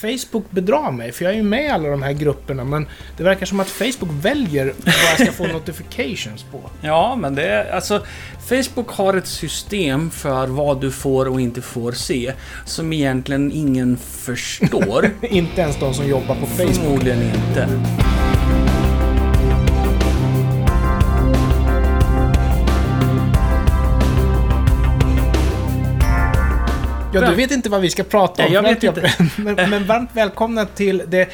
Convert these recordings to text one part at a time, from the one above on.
Facebook bedrar mig, för jag är ju med i alla de här grupperna, men det verkar som att Facebook väljer vad jag ska få notifications på. Ja, men det är alltså... Facebook har ett system för vad du får och inte får se. Som egentligen ingen förstår. Inte ens de som jobbar på Facebook. Förmodligen inte. Ja, du vet inte vad vi ska prata om. Nej, jag vet men, men varmt välkomna till det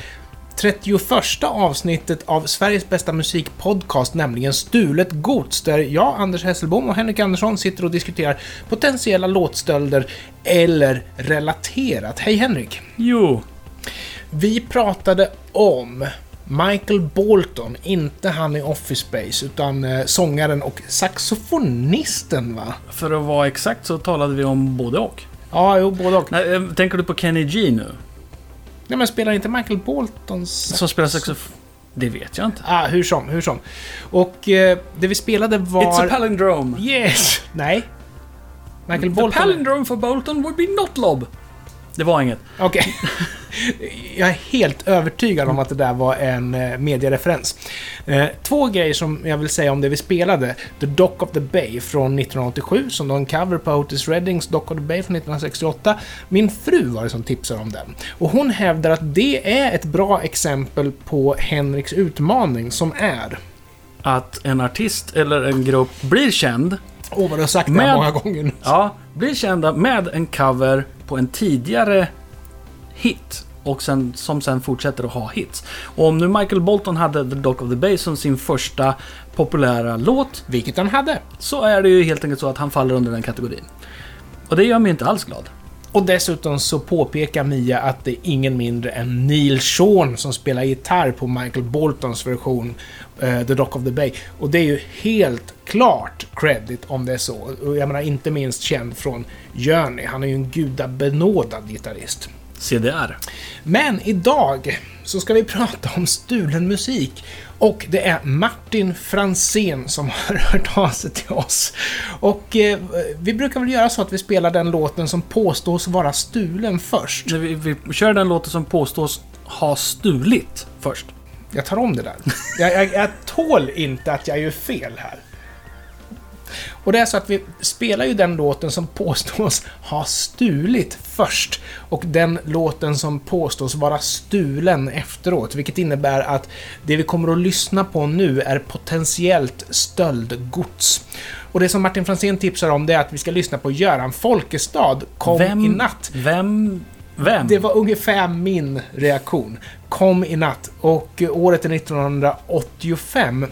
31 avsnittet av Sveriges bästa musikpodcast, nämligen Stulet Gods, där jag, Anders Hesselbom och Henrik Andersson sitter och diskuterar potentiella låtstölder eller relaterat. Hej Henrik! Jo. Vi pratade om Michael Bolton, inte han i Office Space, utan eh, sångaren och saxofonisten va? För att vara exakt så talade vi om både och. Ja, jo, både och. Nej, eh, tänker du på Kenny G nu? Nej, men spelar inte Michael Boltons... Som spelar saxofon? Det vet jag inte. Ah, hur som, hur som. Och eh, det vi spelade var... It's a palindrome. Yes! Nej. Michael The Bolton... palindrome for Bolton would be not lob. Det var inget. Okej. Jag är helt övertygad om att det där var en eh, mediereferens. Eh, två grejer som jag vill säga om det vi spelade. The Dock of the Bay från 1987, som då en cover på Otis Reddings Dock of the Bay från 1968. Min fru var det som tipsade om den. Och hon hävdar att det är ett bra exempel på Henriks utmaning, som är... Att en artist eller en grupp blir känd. Åh, vad du har sagt det här Men- många gånger nu. Ja, blir kända med en cover på en tidigare hit. Och sen, som sen fortsätter att ha hits. Och om nu Michael Bolton hade The Dock of the Bay som sin första populära låt. Vilket han hade. Så är det ju helt enkelt så att han faller under den kategorin. Och det gör mig inte alls glad. Och dessutom så påpekar Mia att det är ingen mindre än Neil Sean som spelar gitarr på Michael Boltons version uh, The Dock of the Bay. Och det är ju helt klart credit om det är så. Och jag menar inte minst känd från Journey. Han är ju en gudabenådad gitarrist. CDR. Men idag så ska vi prata om stulen musik. Och det är Martin Fransén som har hört av sig till oss. Och eh, vi brukar väl göra så att vi spelar den låten som påstås vara stulen först. Vi, vi kör den låten som påstås ha stulit först. Jag tar om det där. Jag, jag, jag tål inte att jag gör fel här. Och det är så att vi spelar ju den låten som påstås ha stulit först. Och den låten som påstås vara stulen efteråt. Vilket innebär att det vi kommer att lyssna på nu är potentiellt stöldgods. Och det som Martin Fransén tipsar om det är att vi ska lyssna på Göran Folkestad, Kom Vem- i natt. Vem? Vem? Det var ungefär min reaktion. Kom i natt. Och året är 1985.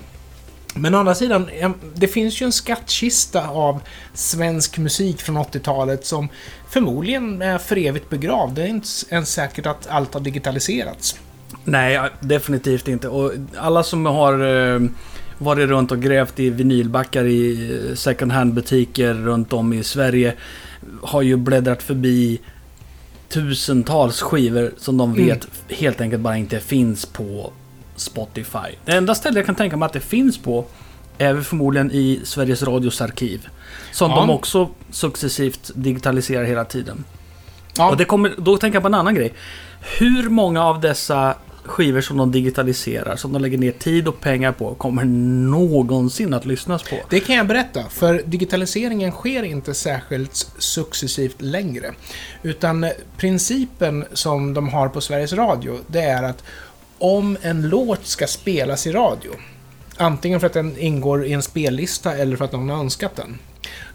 Men å andra sidan, det finns ju en skattkista av svensk musik från 80-talet som förmodligen är för evigt begravd. Det är inte ens säkert att allt har digitaliserats. Nej, definitivt inte. Och alla som har eh, varit runt och grävt i vinylbackar i eh, second hand-butiker runt om i Sverige har ju bläddrat förbi tusentals skivor som de Mm. vet helt enkelt bara inte finns på Spotify. Det enda ställe jag kan tänka mig att det finns på är väl förmodligen i Sveriges Radios arkiv. Som Ja. de också successivt digitaliserar hela tiden. Ja, Och det kommer, då tänker jag på en annan grej. Hur många av dessa skivor som de digitaliserar, som de lägger ner tid och pengar på, kommer någonsin att lyssnas på? Det kan jag berätta, för digitaliseringen sker inte särskilt successivt längre. Utan principen som de har på Sveriges Radio, det är att om en låt ska spelas i radio, antingen för att den ingår i en spellista eller för att någon har önskat den,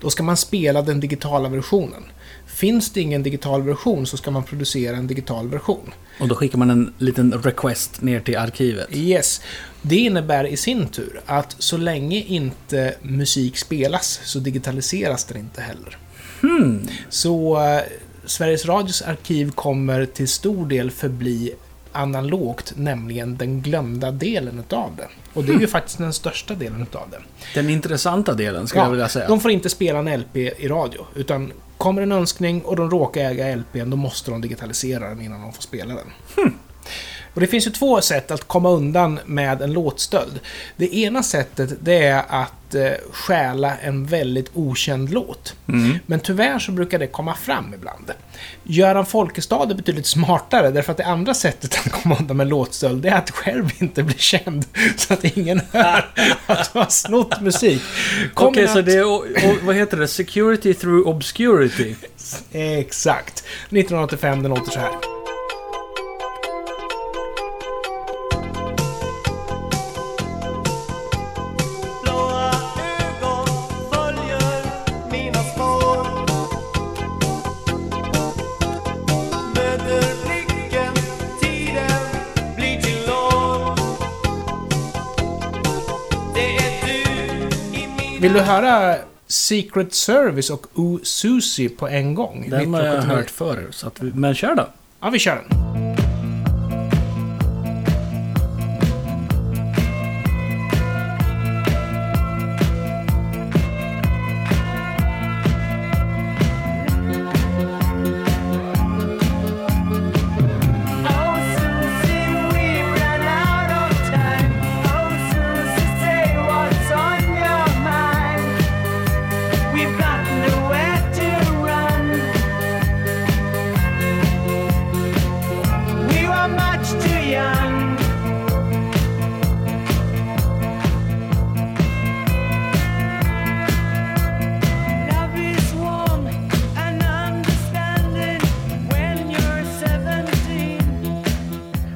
då ska man spela den digitala versionen. Finns det ingen digital version så ska man producera en digital version. Och då skickar man en liten request ner till arkivet. Yes. Det innebär i sin tur att så länge inte musik spelas så digitaliseras den inte heller. Hmm. Så eh, Sveriges Radios arkiv kommer till stor del förbli analogt, nämligen den glömda delen utav det. Och det är ju faktiskt den största delen utav det. Den intressanta delen, skulle jag vilja säga. de får inte spela en LP i radio, utan kommer en önskning och de råkar äga LPn, då måste de digitalisera den innan de får spela den. Och det finns ju två sätt att komma undan med en låtstöld. Det ena sättet, det är att eh, stjäla en väldigt okänd låt. Mm. Men tyvärr så brukar det komma fram ibland. Göran Folkestad är betydligt smartare, därför att det andra sättet att komma undan med låtstöld, det är att själv inte bli känd, så att ingen hör att du har snott musik. Okej, en så att- det är, och, och, vad heter det? Security through obscurity. Exakt. 1985, den låter så här. Vill du höra Secret Service och O Susie på en gång? Den har jag 1979. hört förr. Så att vi, men kör då. Ja, vi kör den.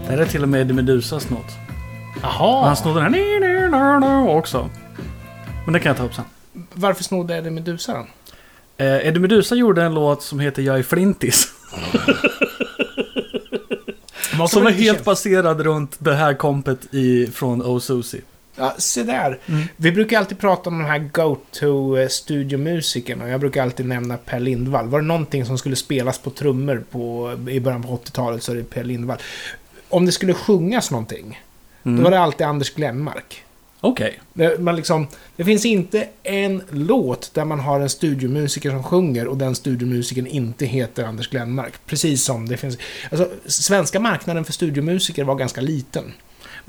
Det är till och med Eddie Meduza snott. Jaha. Han snodde den här också. Men det kan jag ta upp sen. Varför snodde Eddie Meduza den? Eh, Eddie Meduza gjorde en låt som heter Jag är flintis. Som är helt baserad runt det här kompet i, från Oh Susie. Ja, se där. Mm. Vi brukar alltid prata om de här go-to-studiomusikerna. Jag brukar alltid nämna Per Lindvall. Var det någonting som skulle spelas på trummor på, i början på 80-talet så är det Per Lindvall. Om det skulle sjungas någonting, Mm. då var det alltid Anders Glenmark. Okej. Det, man liksom, det finns inte en låt där man har en studiomusiker som sjunger och den studiomusikern inte heter Anders Glenmark. Precis som det finns... Alltså, svenska marknaden för studiomusiker var ganska liten.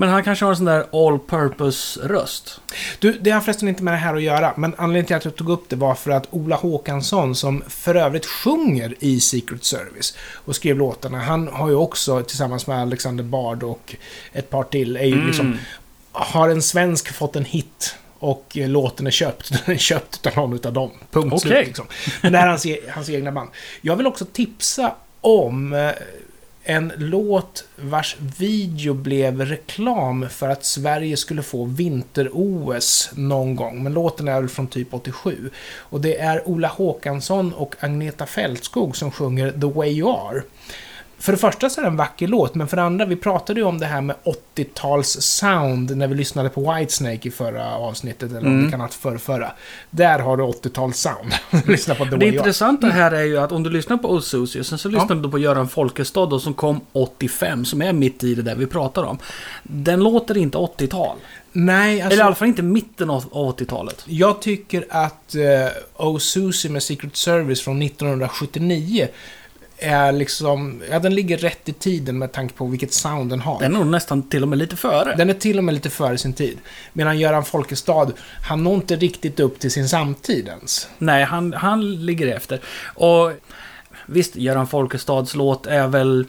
Men han kanske har en sån där all purpose röst. Du, det har förresten inte med det här att göra, men anledningen till att jag tog upp det var för att Ola Håkansson, som för övrigt sjunger i Secret Service och skrev låtarna, han har ju också tillsammans med Alexander Bard och ett par till, är ju Mm. liksom, har en svensk fått en hit och låten är köpt, den är köpt av någon utav dem. Punkt Okej. slut liksom. Men det här är hans, e- hans egna band. Jag vill också tipsa om eh, en låt vars video blev reklam för att Sverige skulle få vinter-OS någon gång. Men låten är väl från typ 87. Och det är Ola Håkansson och Agneta Fältskog som sjunger The Way You Are. För det första så är det en vacker låt, men för det andra, vi pratade ju om det här med 80-tals sound när vi lyssnade på Whitesnake i förra avsnittet, eller om Mm. det kan ha varit förrförra. Där har du 80-tals sound. Lyssna på The Det intressanta här är ju att om du lyssnar på Oh Susie sen så lyssnar du på Göran Folkestad då, som kom 85, som är mitt i det där vi pratar om. Den låter inte 80-tal. Nej, alltså... Eller i alla fall inte mitten av av 80-talet. Jag tycker att uh, Oh Susie med Secret Service från 1979 är liksom... Ja, den ligger rätt i tiden med tanke på vilket sound den har. Den är nog nästan till och med lite före. Den är till och med lite före sin tid. Medan Göran Folkestad, han når inte riktigt upp till sin samtid ens. Nej, han, han ligger efter. Och visst, Göran Folkestads låt är väl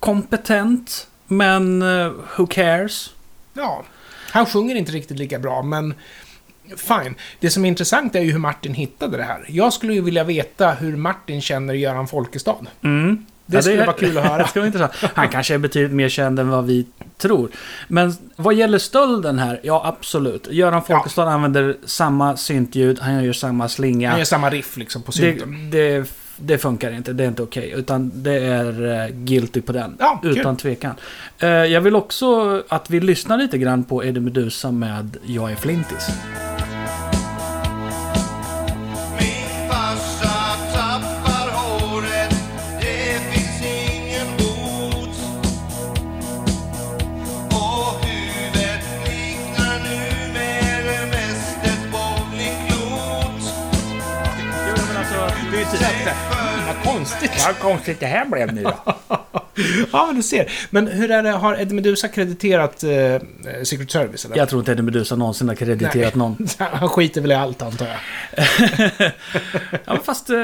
kompetent, men eh, who cares? Ja, han sjunger inte riktigt lika bra, men fine. Det som är intressant är ju hur Martin hittade det här. Jag skulle ju vilja veta hur Martin känner Göran Folkestad. Mm. Det skulle vara kul att höra. det skulle vara intressant. Han kanske är betydligt mer känd än vad vi tror. Men vad gäller stölden här, ja absolut. Göran Folkestad använder samma syntljud, han gör samma slinga. Han gör samma riff liksom på det, synten. det, det funkar inte, det är inte okej. utan det är uh, guilty på den. Ja, kul. utan tvekan. Eh, jag vill också att vi lyssnar lite grann på Eddie Meduza med Jag är flintis. Vad konstigt. Det här blev nu då. Ja, men du ser. Men hur är det, har Eddie Meduza krediterat eh, Secret Service? Eller? Jag tror inte Eddie Meduza någonsin har krediterat Nej. någon. Han skiter väl i allt, antar jag. Ja, men fast eh,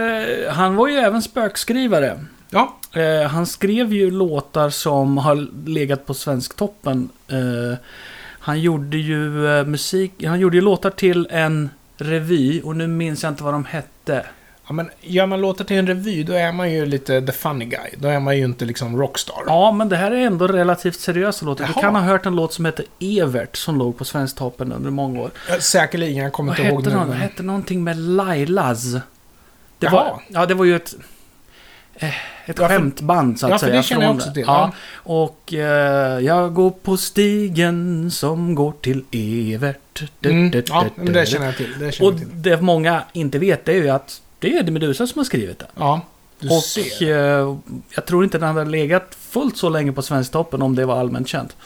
han var ju även spökskrivare. Ja, Eh, han skrev ju låtar som har legat på Svensktoppen. Eh, han gjorde ju eh, musik, han gjorde ju låtar till en revy och nu minns jag inte vad de hette. Ja, men gör man låtar till en revy, då är man ju lite the funny guy. Då är man ju inte liksom rockstar. Ja, men det här är ändå relativt seriösa låtar. Du Jaha. kan ha hört en låt som heter Evert som låg på Svensktoppen under många år. Ja, Säkerligen, jag kommer Vad inte ihåg nu. den? men- hette någonting med Lailas. Det Jaha. var, ja, det var ju ett... eh, Ett Ja, för- skämtband så att Ja, för säga. det känner jag också till. Ja. Och eh, jag går på stigen som går till Evert. Mm, ja, men det känner jag till. Det känner Och jag till. det många inte vet det är ju att det är Eddie Meduza som har skrivit det. Ja, du och ser. eh, jag tror inte den hade legat fullt så länge på Svensktoppen om det var allmänt känt.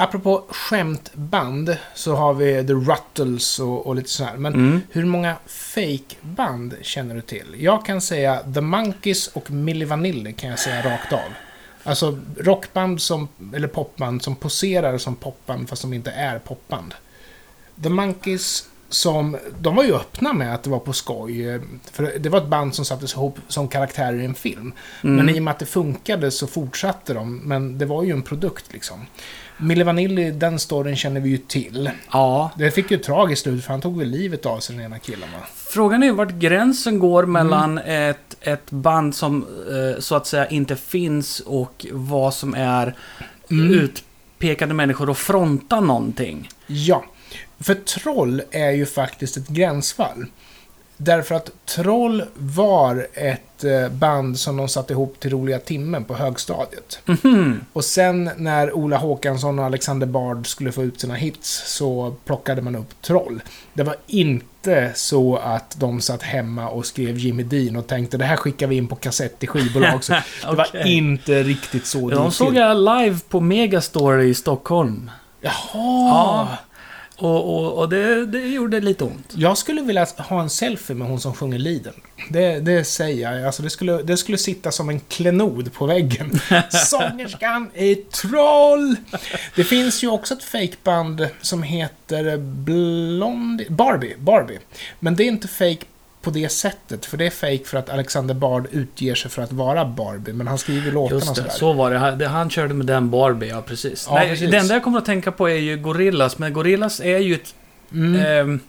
Apropå skämtband så har vi The Ruttles och, och lite sådär. Men Mm. hur många fake-band känner du till? Jag kan säga The Monkees och Milli Vanilli kan jag säga rakt av. Alltså rockband som, eller popband som poserar som popband fast de inte är popband. The Monkees som, de var ju öppna med att det var på skoj. eh, För det var ett band som sattes ihop som karaktärer i en film. Mm. Men i och med att det funkade så fortsatte de. Men det var ju en produkt liksom. Milli Vanilli, den storyn känner vi ju till. Ja, Det fick ju ett tragiskt slut för han tog väl livet av sig den ena killen va? Frågan är vart gränsen går mellan Mm. ett, ett band som eh, så att säga inte finns och vad som är Mm. utpekade människor och fronta någonting. Ja. För Troll är ju faktiskt ett gränsfall. Därför att Troll var ett eh, band som de satte ihop till roliga timmen på högstadiet. Mhm. Och sen när Ola Håkansson och Alexander Bard skulle få ut sina hits så plockade man upp Troll. Det var inte så att de satt hemma och skrev Jimmy Dean och tänkte det här skickar vi in på kassett i skivbolag. Så det var inte riktigt så De såg till. jag live på Megastore i Stockholm. Jaha! Ja. Och, och, och det, det gjorde lite ont. Jag skulle vilja ha en selfie med hon som sjunger Liden. Det, det säger jag. Alltså det, skulle, det skulle sitta som en klenod på väggen. Sångerskan är troll! Det finns ju också ett fejkband som heter Blondie... Barbie. Barbie. Men det är inte fake på det sättet. För det är fake för att Alexander Bard utger sig för att vara Barbie. Men han skriver låtarna Just det, sådär. så var det. Han-. Han körde med den Barbie, ja precis. Ja, Nej, precis. Det enda jag kommer att tänka på är ju Gorillas, men Gorillas är ju ett Mm. Ehm,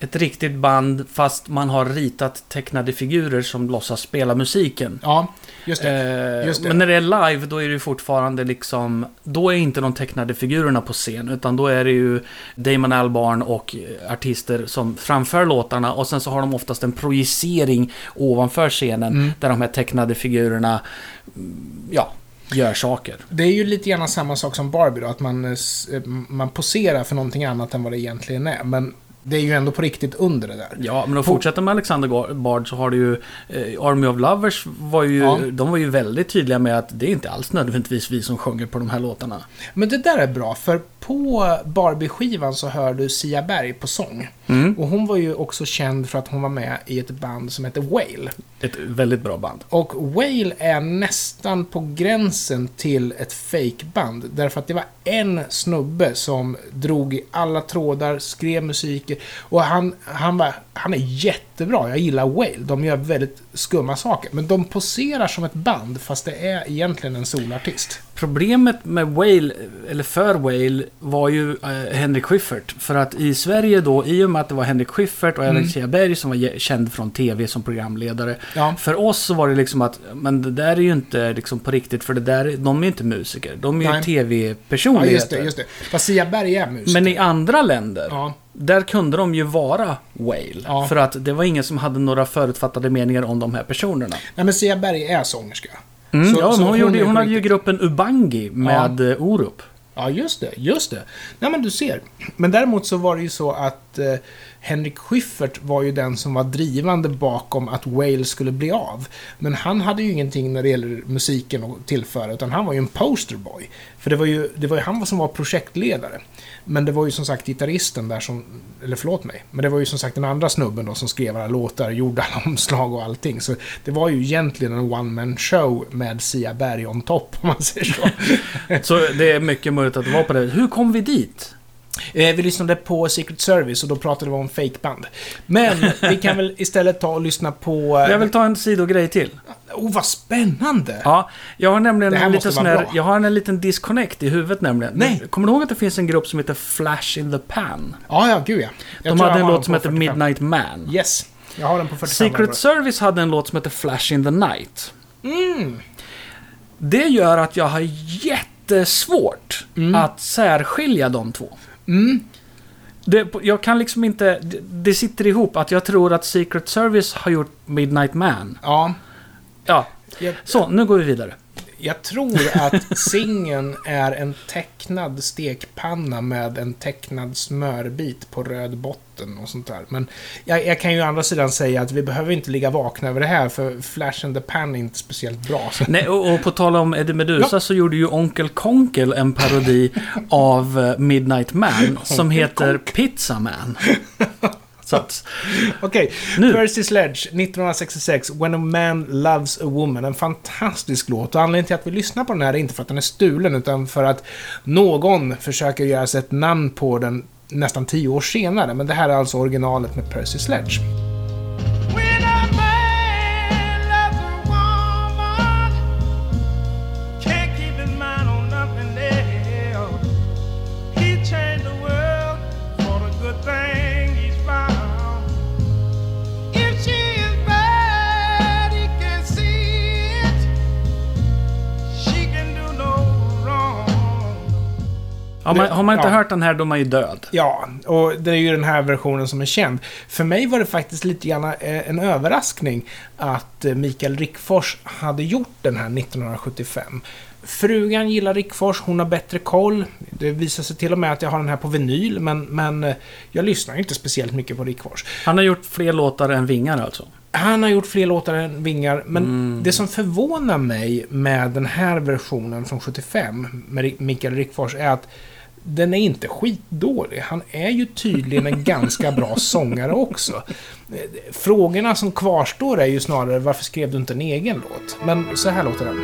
ett riktigt band fast man har ritat tecknade figurer som låtsas spela musiken. Ja, just det. Eh, just det. Men när det är live då är det fortfarande liksom... Då är inte de tecknade figurerna på scen utan då är det ju Damon Albarn och eh, artister som framför låtarna och sen så har de oftast en projicering ovanför scenen Mm. där de här tecknade figurerna, mm, ja, gör saker. Det är ju lite grann samma sak som Barbie då, att man, eh, man poserar för någonting annat än vad det egentligen är. Men det är ju ändå på riktigt under det där. Ja, men att fortsätta med Alexander Bard så har du ju eh, Army of Lovers var ju, Ja. de var ju väldigt tydliga med att det är inte alls nödvändigtvis vi som sjunger på de här låtarna. Men det där är bra, för på Barbie-skivan så hör du Sia Berg på sång. Mm. Och hon var ju också känd för att hon var med i ett band som heter Whale. Ett väldigt bra band. Och Whale är nästan på gränsen till ett fake-band. Därför att det var en snubbe som drog i alla trådar, skrev musiker. Och han, han, var, han är jättebra. Jag gillar Whale. De gör väldigt skumma saker. Men de poserar som ett band, fast det är egentligen en solartist. Problemet med Whale, eller för Whale, var ju eh, Henrik Schyffert. För att i Sverige då, i och med att det var Henrik Schyffert och Mm. Alexia Berg som var känd från TV som programledare. Ja. För oss så var det liksom att, men det där är ju inte liksom på riktigt, för det där, de är inte musiker. De är ju Nej. Ja, TV-personligheter. just det, just det. Fast Sia Berg är musiker. Men i andra länder, Ja, där kunde de ju vara Whale. Ja. För att det var ingen som hade några förutfattade meningar om de här personerna. Nej, men Sia Berg är sångerska. Mm, Så- ja, så hon, hon gjorde, hon hade ju gruppen Ubangi med ja. Orup. Ja, just det, just det. Nej, men du ser. Men däremot så var det ju så att eh, Henrik Schyffert var ju den som var drivande bakom att Wales skulle bli av. Men han hade ju ingenting när det gäller musiken att tillföra, utan han var ju en posterboy. För det var ju, det var ju han som var projektledare. Men det var ju som sagt gitarristen där som, eller förlåt mig, men det var ju som sagt den andra snubben då som skrev alla låtar, gjorde alla omslag och allting. Så det var ju egentligen en one-man show med Sia Berg on top, om man säger så. Så det är mycket möjligt att det var på det Hur kom vi dit? Eh, vi lyssnade på Secret Service och då pratade vi om fakeband. Men vi kan väl istället ta och lyssna på... eh, Jag vill ta en sidogrej till. Oh, vad spännande! Ja, jag har nämligen en liten sån här. Jag har en liten disconnect i huvudet nämligen. Nej. Kommer du ihåg att det finns en grupp som heter Flash in the Pan? Ja, ja, gud ja. Jag De hade en låt som 45. Midnight Man. Yes. Jag har den på 45. Secret Service hade en låt som heter Flash in the Night. Mm. Det gör att jag har jättesvårt att särskilja de två. Mm. Det, jag kan liksom inte... Det, det sitter ihop att jag tror att Secret Service har gjort Midnight Man. Ja. Ja, så nu går vi vidare. Jag tror att singeln är en tecknad stekpanna med en tecknad smörbit på röd botten och sånt där. Men jag, jag kan ju å andra sidan säga att vi behöver inte ligga vakna över det här, för Flash and the Pan är inte speciellt bra. Nej, och, och på tal om Eddie Meduza så gjorde ju Onkel Konkel en parodi av eh, Midnight Man som heter Pizza Man. Okej, Nu. Percy Sledge, 1966, When a man loves a woman. En fantastisk låt. Och anledningen till att vi lyssnar på den här är inte för att den är stulen, utan för att någon försöker göra sig ett namn på den nästan tio år senare. Men det här är alltså originalet med Percy Sledge. Har, man, har man inte Ja. hört den här då är man ju död. Ja, och det är ju den här versionen som är känd. För mig var det faktiskt lite grann eh, en överraskning att eh, Mikael Rickfors hade gjort den här 1975. Frugan gillar Rickfors, hon har bättre koll. Det visar sig till och med att jag har den här på vinyl, men, men eh, jag lyssnar inte speciellt mycket på Rickfors. Han har gjort fler låtar än Vingar alltså. Han har gjort fler låtar än Vingar, men det som förvånar mig med den här versionen från 75 med Mikael Rickfors är att den är inte skitdålig. Han är ju tydligen en ganska bra sångare också. Frågorna som kvarstår är ju snarare varför skrev du inte en egen låt? Men så här låter den.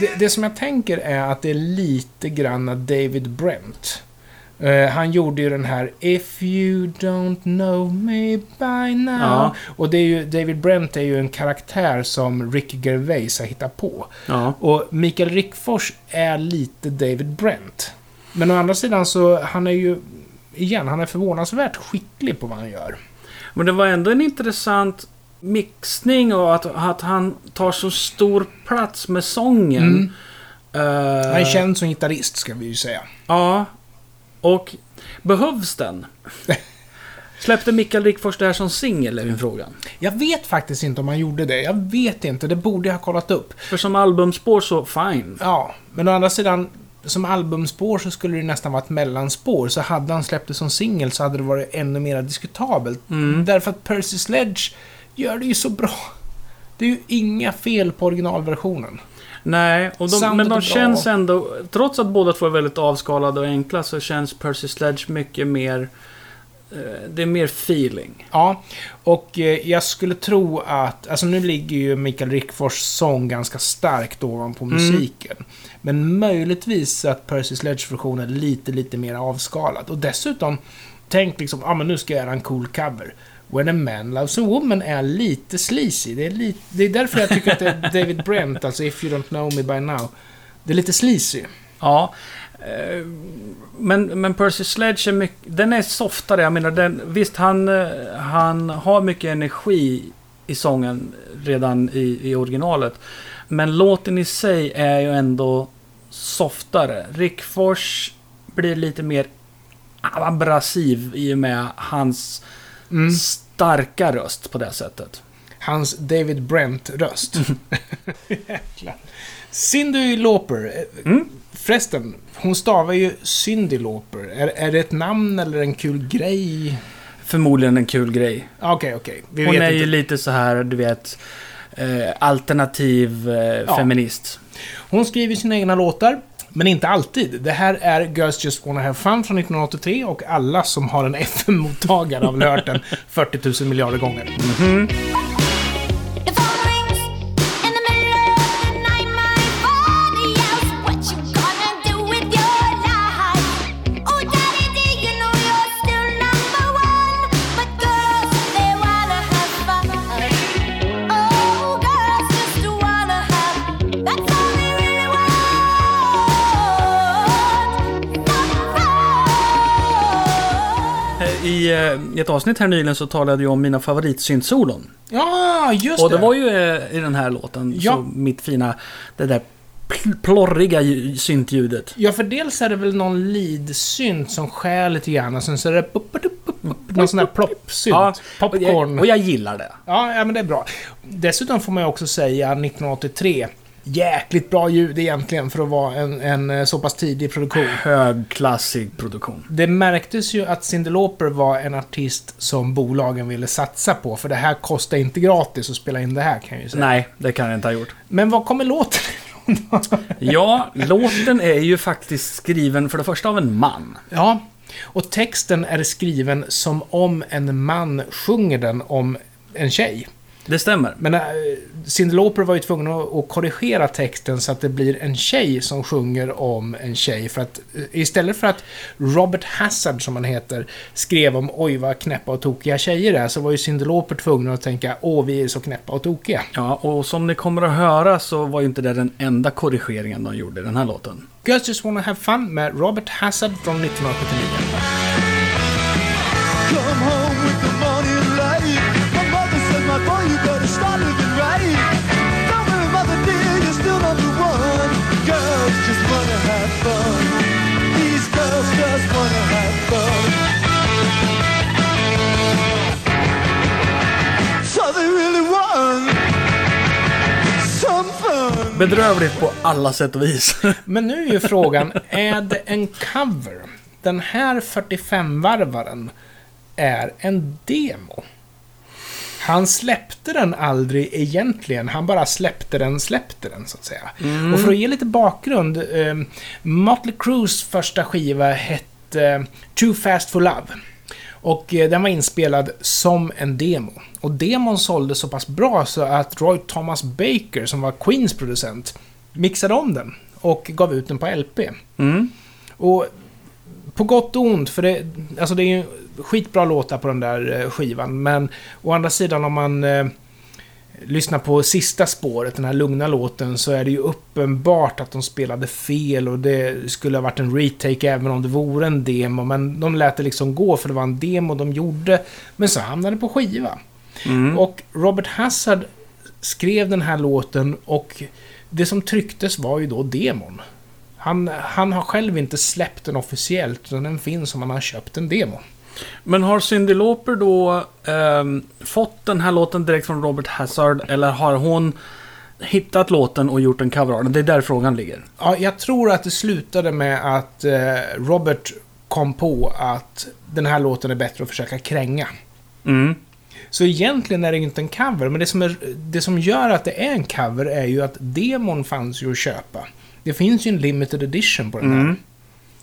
Det, det som jag tänker är att det är lite grann David Brent. Eh, han gjorde ju den här If you don't know me by now. Ja. Och det är ju, David Brent är ju en karaktär som Ricky Gervais har hittat på. Ja. Och Mikael Rickfors är lite David Brent. Men å andra sidan så, han är ju, igen, han är förvånansvärt skicklig på vad han gör. Men det var ändå en intressant mixning och att, att han tar så stor plats med sången. Mm. Eh, Han är känd som gitarrist, ska vi ju säga. Ja. Och behövs den? Släppte Mikael Rickfors det här som singel, är min fråga. Jag vet faktiskt inte om han gjorde det. Jag vet inte, det borde jag ha kollat upp. För som albumspår så, fine. Ja, men å andra sidan, som albumspår så skulle det nästan vara ett mellanspår. Så hade han släppt det som singel så hade det varit ännu mer diskutabelt. Mm. Därför att Percy Sledge gör det ju så bra. Det är ju inga fel på originalversionen. Nej, och de, men de bra. känns ändå... Trots att båda två är väldigt avskalade och enkla så känns Percy Sledge mycket mer... eh, Det är mer feeling. Ja, och eh, jag skulle tro att, alltså nu ligger ju Mikael Rickfors sång ganska starkt ovanpå Mm. musiken. Men möjligtvis att Percy Sledge-versionen är lite, lite mer avskalad. Och dessutom, tänk liksom, ja ah, men nu ska jag göra en cool cover. When a man loves a woman är lite sleazy. Det är, lite, det är därför jag tycker att det är David Brent, alltså If you don't know me by now. Det är lite sleazy. Ja. eh, Men, men Percy Sledge är mycket... Den är softare. Jag menar, den, visst han, eh, han har mycket energi i sången redan i, i originalet. Men låten i sig är ju ändå softare. Rick Fors blir lite mer abrasiv i och med hans Mm. starka röst på det sättet. Hans David Brent-röst. Jäklar. Cyndi Lauper. Mm. Förresten, hon stavar ju Cyndi Lauper. Är, är det ett namn eller en kul grej? Förmodligen en kul grej. Ah, Okej, okej. Vi Hon är inte. ju lite så här, du vet, eh, alternativ eh, Ja. feminist. Hon skriver sina egna låtar, men inte alltid. Det här är Girls Just Wanna Have Fun från 1983 och alla som har en FM-mottagare har väl hört den 40 000 miljarder gånger. The I eh, ett avsnitt här nyligen så talade jag om mina favoritsyntsolon. Ja, just Och det det. var ju eh, i den här låten, Ja. så mitt fina, det där pl- plorriga ju- syntljudet. Ja, för dels är det väl någon lead-synt som skär lite grann och sen så är det pup, någon sån där plopp-synt. och Popcorn. jag, och jag gillar det. Ja, ja, men det är bra. Dessutom får man ju också säga 1983. Jäkligt bra ljud egentligen för att vara en, en eh, så pass tidig produktion. Högklassig produktion. Det märktes ju att Cyndi Lauper var en artist som bolagen ville satsa på, för det här kostar inte gratis att spela in det här kan jag ju säga. Nej, det kan jag inte ha gjort. Men var kommer låten ifrån då? Ja, låten är ju faktiskt skriven för det första av en man. Ja, och texten är skriven som om en man sjunger den om en tjej. Det stämmer. Men äh, Cyndi Lauper var ju tvungen att, att korrigera texten så att det blir en tjej som sjunger om en tjej. För att eh, istället för att Robert Hazard, som han heter, skrev om oj vad knäppa och tokiga tjejer är, så var ju Cyndi Lauper tvungen att tänka åh vi är så knäppa och tokiga. Ja, och som ni kommer att höra så var ju inte det den enda korrigeringen de gjorde i den här låten. Girls Just Wanna Have Fun med Robert Hazard från 1979. Bedrövligt på alla sätt och vis. Men nu är ju frågan, är det en cover? Den här 45-varvaren är en demo. Han släppte den aldrig egentligen, han bara släppte den, släppte den så att säga. Och för att ge lite bakgrund, eh, Motley Crues första skiva hette eh, Too Fast For Love. Och eh, den var inspelad som en demo. Och demon sålde så pass bra så att Roy Thomas Baker, som var Queens producent, mixade om den och gav ut den på LP. Mm. Och på gott och ont, för det, alltså det är ju skitbra låtar på den där eh, skivan, men å andra sidan om man eh, lyssnar på sista spåret, den här lugna låten, så är det ju uppenbart att de spelade fel och det skulle ha varit en retake även om det vore en demo, men de lät det liksom gå för det var en demo de gjorde, men så hamnade det på skiva. Mm. Och Robert Hazard skrev den här låten och det som trycktes var ju då demon. Han, han har själv inte släppt den officiellt, utan den finns om man har köpt en demo. Men har Cyndi Lauper då ehm, fått den här låten direkt från Robert Hazard eller har hon hittat låten och gjort en cover av den? Det är där frågan ligger. Ja, jag tror att det slutade med att eh, Robert kom på att den här låten är bättre att försöka kränga. Mm. Så egentligen är det inte en cover, men det som, är, det som gör att det är en cover är ju att demon fanns ju att köpa. Det finns ju en limited edition på den här. Mm.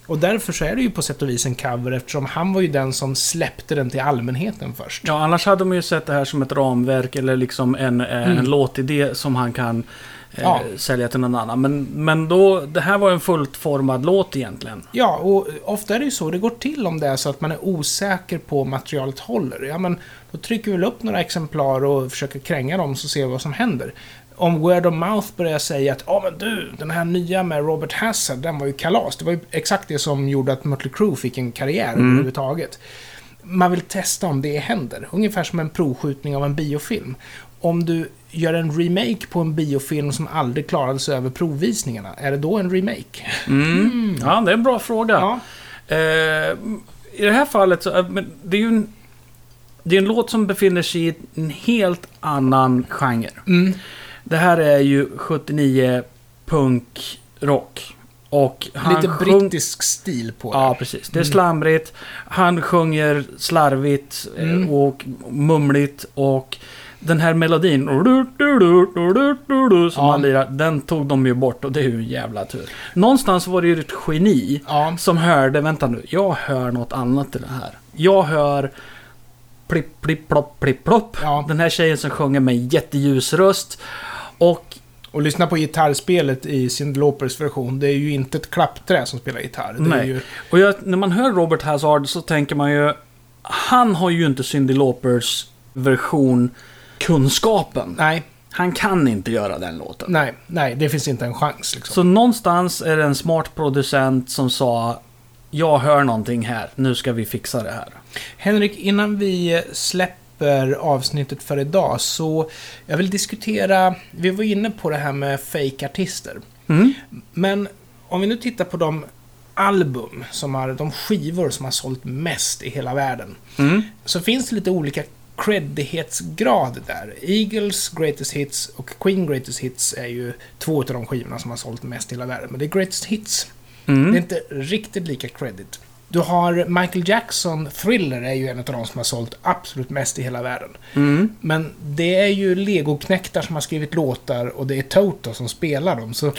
Och därför så är det ju på sätt och vis en cover eftersom han var ju den som släppte den till allmänheten först. Ja, annars hade man ju sett det här som ett ramverk eller liksom en, eh, en låtidé som han kan eh, Ja. sälja till någon annan. Men, men då, det här var en fullt formad låt egentligen. Ja, och ofta är det ju så det går till om det är så att man är osäker på om materialet håller. Ja, men då trycker vi väl upp några exemplar och försöker kränga dem så ser vi vad som händer. Om word of mouth börjar säga att ja men du, den här nya med Robert Hazard, den var ju kalas. Det var ju exakt det som gjorde att Mötley Crüe fick en karriär överhuvudtaget. Man vill testa om det händer. Ungefär som en provskjutning av en biofilm. om du gör en remake på en biofilm som aldrig klarade sig över provvisningarna, är det då en remake? Mm. Ja, det är en bra fråga. Ja. Eh, I det här fallet så, eh, men det är ju en, det är en låt som befinner sig i en helt annan genre. Mm. Det här är ju 79 punkrock. Och han Lite sjung- brittisk stil på det. Ja, precis. Det är slamrigt. Han sjunger slarvigt eh, Mm. och mumligt. Och den här melodin som Ja. han lirar, den tog de ju bort och det är ju en jävla tur. Någonstans var det ju ett geni Ja. som hörde, vänta nu, jag hör något annat i det här. Jag hör plipp, plipp, plopp, plipp, plopp. Ja. Den här tjejen som sjunger med jätteljus röst. Och Och lyssna på gitarrspelet i Cyndi Laupers version. Det är ju inte ett klappträ som spelar gitarr. Det Nej. ju... Och jag, när man hör Robert Hazard så tänker man ju... Han har ju inte Cyndi Laupers version kunskapen. Nej, Han kan inte göra den låten. nej, nej. Det finns inte en chans liksom. Så någonstans är det en smart producent som sa Jag hör någonting här, nu ska vi fixa det här. Henrik, innan vi släpper avsnittet för idag så jag vill diskutera, vi var inne på det här med fake-artister. Mm. Men om vi nu tittar på de album, som har, de skivor som har sålt mest i hela världen. Mm. Så finns det lite olika creddighetsgrad där. Eagles Greatest Hits och Queen Greatest Hits är ju två av de skivorna som har sålt mest i hela världen. Men det är Greatest Hits. Det är Mm. inte riktigt lika credit. Du har Michael Jackson, Thriller är ju en av de som har sålt absolut mest i hela världen. Mm. Men det är ju legoknektar som har skrivit låtar och det är Toto som spelar dem. Så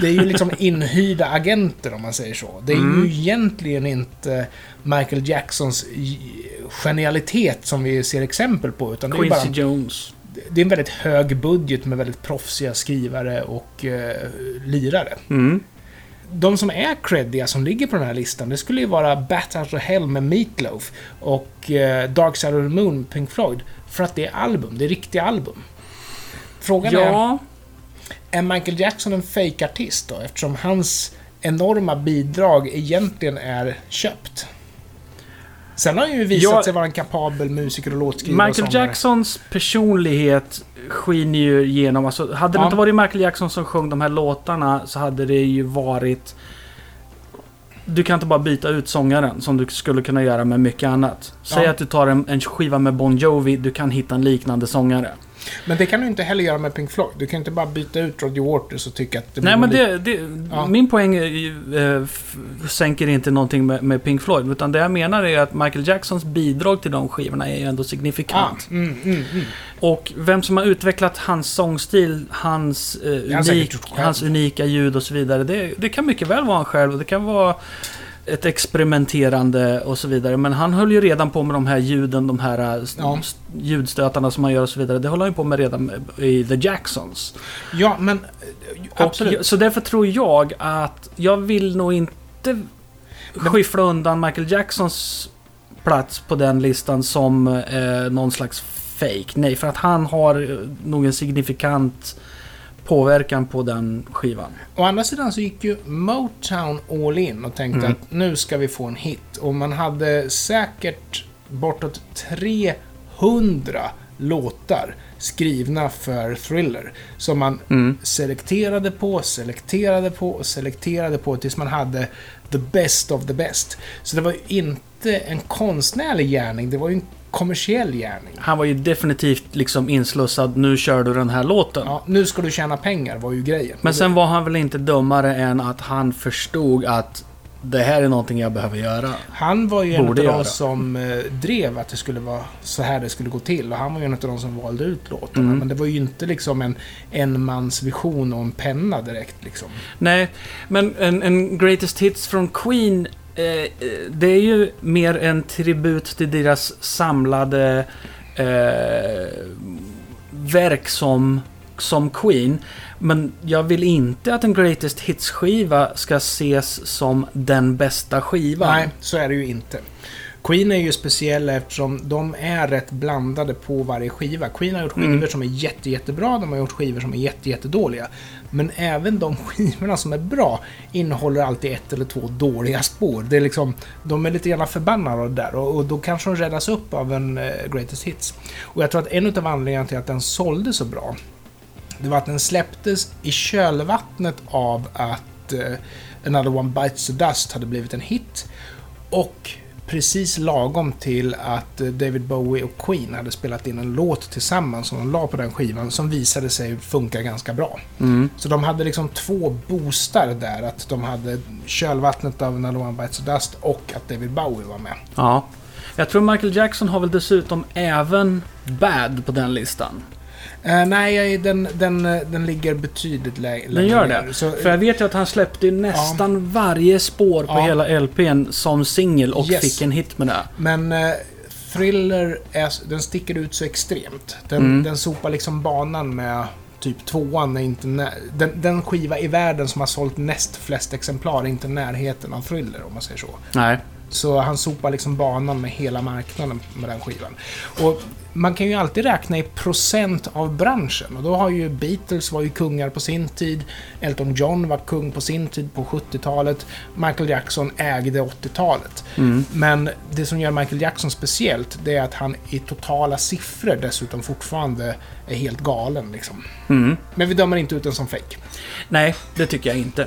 det är ju liksom inhyrda agenter om man säger så. Det är Mm. ju egentligen inte Michael Jacksons genialitet som vi ser exempel på. Utan det är, ju Quincy bara, Jones. det är en väldigt hög budget med väldigt proffsiga skrivare och eh, lirare. Mm. De som är creddiga som ligger på den här listan, det skulle ju vara Bat Out of Hell med Meatloaf och eh, Dark Side of the Moon Pink Floyd. För att det är album, det är riktiga album. Frågan Ja, är, är Michael Jackson en fake-artist då? Eftersom hans enorma bidrag egentligen är köpt. Sen har han ju visat Ja. sig vara en kapabel musiker och låtskrivare och Michael sångare. Jacksons personlighet skiner ju igenom. Alltså, hade det Ja. inte varit Michael Jackson som sjöng de här låtarna så hade det ju varit... Du kan inte bara byta ut sångaren som du skulle kunna göra med mycket annat. Säg Ja. att du tar en, en skiva med Bon Jovi, du kan hitta en liknande sångare. Men det kan du inte heller göra med Pink Floyd. Du kan inte bara byta ut Roger Waters och tycka att det Nej men det, det, Ja. min poäng är, f- sänker inte någonting med, med Pink Floyd. Utan det jag menar är att Michael Jacksons bidrag till de skivorna är ju ändå Ah, signifikant. mm, mm, mm. Och vem som har utvecklat hans sångstil, hans, eh, unik, hans unika ljud och så vidare. Det, det kan mycket väl vara han själv och det kan vara ett experimenterande och så vidare. Men han höll ju redan på med de här ljuden, de här s- Ja. ljudstötarna som man gör och så vidare. Det håller han ju på med redan i The Jacksons. Ja, men... eh, Absolut. Och, så därför tror jag att jag vill nog inte skyffla undan Michael Jacksons plats på den listan som eh, någon slags fake. Nej, för att han har nog en signifikant påverkan på den skivan. Å andra sidan så gick ju Motown all in och tänkte Mm. att nu ska vi få en hit. Och man hade säkert bortåt 300 låtar skrivna för Thriller. Som man Mm. selekterade på, selekterade på och selekterade på tills man hade the best of the best. Så det var ju inte en konstnärlig gärning, det var ju kommersiell gärning. Han var ju definitivt liksom inslussad, nu kör du den här låten. Ja, nu ska du tjäna pengar var ju grejen. Men sen var han väl inte dummare än att han förstod att det här är någonting jag behöver göra. Han var ju en av de som eh, drev att det skulle vara så här det skulle gå till. Och han var ju en av de som valde ut låtarna. Mm. Men det var ju inte liksom en enmansvision och en penna direkt liksom. Nej, men en, en Greatest Hits från Queen Eh, eh, det är ju mer en tribut till deras samlade eh, verk som, som Queen. Men jag vill inte att en Greatest Hits-skiva ska ses som den bästa skivan. Nej, så är det ju inte. Queen är ju speciella eftersom de är rätt blandade på varje skiva. Queen har gjort skivor Mm. som är jätte, jättebra, de har gjort skivor som är jätte, jättedåliga. Men även de skivorna som är bra innehåller alltid ett eller två dåliga spår. Det är liksom, de är lite grann förbannade av det där och, och då kanske de räddas upp av en eh, Greatest Hits. Och jag tror att en av anledningarna till att den sålde så bra, det var att den släpptes i kölvattnet av att eh, Another One Bites the Dust hade blivit en hit. Och precis lagom till att eh, David Bowie och Queen hade spelat in en låt tillsammans som de la på den skivan som visade sig funka ganska bra. Mm. Så de hade liksom två boostar där. Att de hade kölvattnet av Another One Bites the Dust och att David Bowie var med. Ja. Jag tror Michael Jackson har väl dessutom även Bad på den listan. Eh, nej, den, den, eh, den ligger betydligt lägre. Den gör det. Så, För jag vet ju att han släppte nästan varje spår på Ja. hela LPn som singel och Yes. fick en hit med det. Men eh, Thriller, är, den sticker ut så extremt. Den, Mm. den sopar liksom banan med typ tvåan. Är inte den, den skiva i världen som har sålt näst flest exemplar är inte närheten av Thriller om man säger så. Nej. Så han sopar liksom banan med hela marknaden med den skivan. Och man kan ju alltid räkna i procent av branschen. Och då har ju Beatles var ju kungar på sin tid. Elton John var kung på sin tid på 70-talet. Michael Jackson ägde 80-talet. Mm. Men det som gör Michael Jackson speciellt, det är att han i totala siffror dessutom fortfarande är helt galen. Liksom. Mm. Men vi dömer inte ut den som fake. Nej, det tycker jag inte.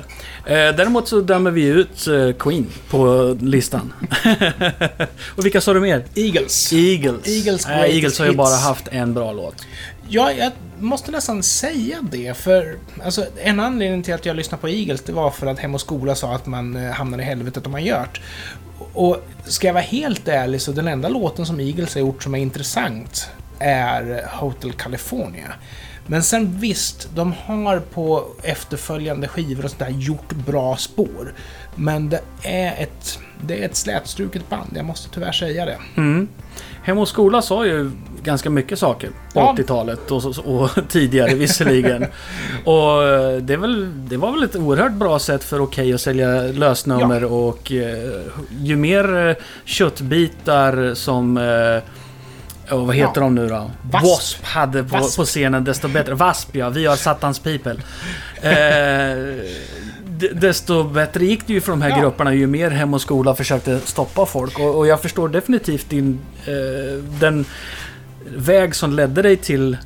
Eh, däremot så dömer vi ut eh, Queen på listan. och vilka sa du mer? Eagles. Eagles. Eagles har ju bara haft en bra låt. Ja, jag måste nästan säga det, för alltså, en anledning till att jag lyssnade på Eagles, det var för att Hem och Skola sa att man eh, hamnar i helvetet om man gjort. Och ska jag vara helt ärlig så den enda låten som Eagles har gjort som är intressant är Hotel California. Men sen visst, de har på efterföljande skivor och sånt där gjort bra spår. Men det är ett, det är ett slätstruket band, jag måste tyvärr säga det. Mm. Hem och skola sa ju ganska mycket saker på Ja. 80-talet och, och tidigare visserligen. och eh, det, väl, det var väl ett oerhört bra sätt för Okej att sälja lösnummer och eh, ju mer eh, köttbitar som oh, vad heter Ja. de nu då? Wasp. Wasp hade på, Wasp. på scenen, desto bättre. Wasp ja, vi har Satans people. Eh, desto bättre gick det ju för de här Ja. grupperna ju mer Hem och Skola försökte stoppa folk. Och, och jag förstår definitivt din, eh, den väg som ledde dig till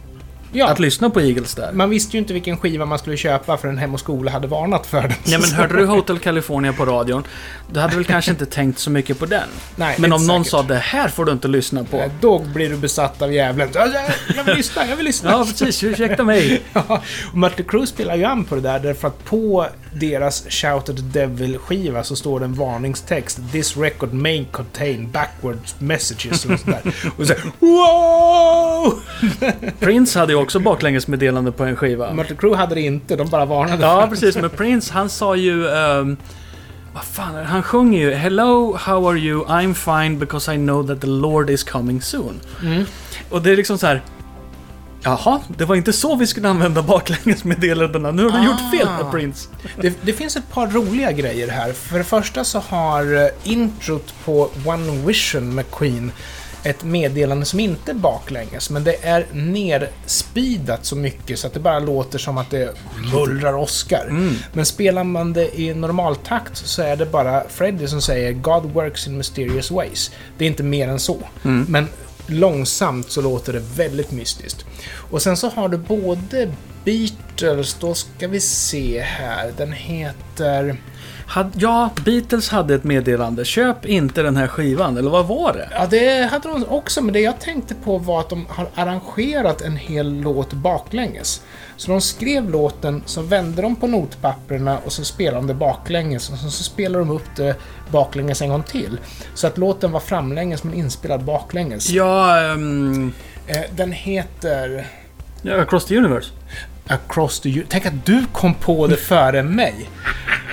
Ja. att lyssna på Eagles där. Man visste ju inte vilken skiva man skulle köpa förrän Hem och Skola hade varnat för den. Ja men hörde du Hotel California på radion, du hade väl kanske inte tänkt så mycket på den. Nej, Men om någon säkert. sa det här får du inte lyssna på. Eh, Då blir du besatt av djävulen. Ja, ja, Jag vill lyssna, jag vill lyssna. Ja precis, ursäkta mig. Ja, och Mötley Crüe spelar ju an på det där därför att på deras Shout at the Devil-skiva så står det en varningstext. This record may contain backwards messages och sådär. Och så wow! Prince hade ju också baklängesmeddelande på en skiva. Mötley Crüe hade det inte, de bara varnade Ja, precis. Men Prince, han sa ju... ehm, vad fan? Han sjunger ju Hello, how are you? I'm fine because I know that the Lord is coming soon. Mm. Och det är liksom så här... Jaha, det var inte så vi skulle använda baklängesmeddelandena. Nu har du gjort fel Ah. Prince. Det, det finns ett par roliga grejer här. För det första så har eh, introt på One Vision med Queen ett meddelande som inte är baklänges, men det är nerspeedat så mycket så att det bara låter som att det mullrar Oscar. Men spelar man det i normaltakt så är det bara Freddie som säger God works in mysterious ways. Det är inte mer än så. Men långsamt så låter det väldigt mystiskt. Och sen så har du både Beatles, då ska vi se här, den heter... Had, ja, Beatles hade ett meddelande. Köp inte den här skivan, eller vad var det? Ja, det hade de också, men det jag tänkte på var att de har arrangerat en hel låt baklänges. Så de skrev låten, så vände de på notpapperna och så spelade de det baklänges och så, så spelade de upp det baklänges en gång till. Så att låten var framlänges men inspelad baklänges. Ja, Eh, den heter... ja, Across the Universe. Across the U- Tänk att du kom på det före mig.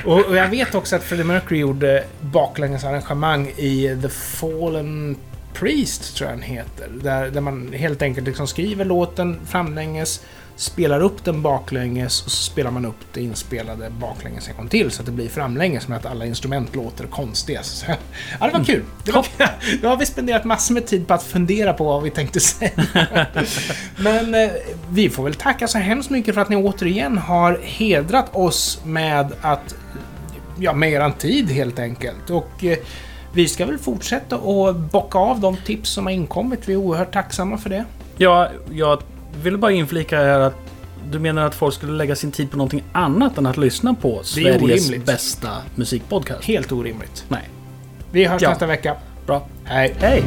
Och, och jag vet också att Freddie Mercury gjorde baklängesarrangemang i The Fallen Priest, tror jag den heter. Där, där man helt enkelt liksom skriver låten framlänges, spelar upp den baklänges och så spelar man upp det inspelade baklänges en gång till så att det blir framlänges med att alla instrument låter konstiga. Så, ja, det var kul. Det var, då har vi spenderat massor med tid på att fundera på vad vi tänkte säga. Men eh, vi får väl tacka så hemskt mycket för att ni återigen har hedrat oss med att ja, med eran tid helt enkelt. Och eh, vi ska väl fortsätta att bocka av de tips som har inkommit. Vi är oerhört tacksamma för det. Ja, jag vill bara inflika här att du menar att folk skulle lägga sin tid på någonting annat än att lyssna på Sveriges orimligt. bästa musikpodcast? Helt orimligt. Nej. Vi hörs Ja. nästa vecka. Bra. Hej! Hej!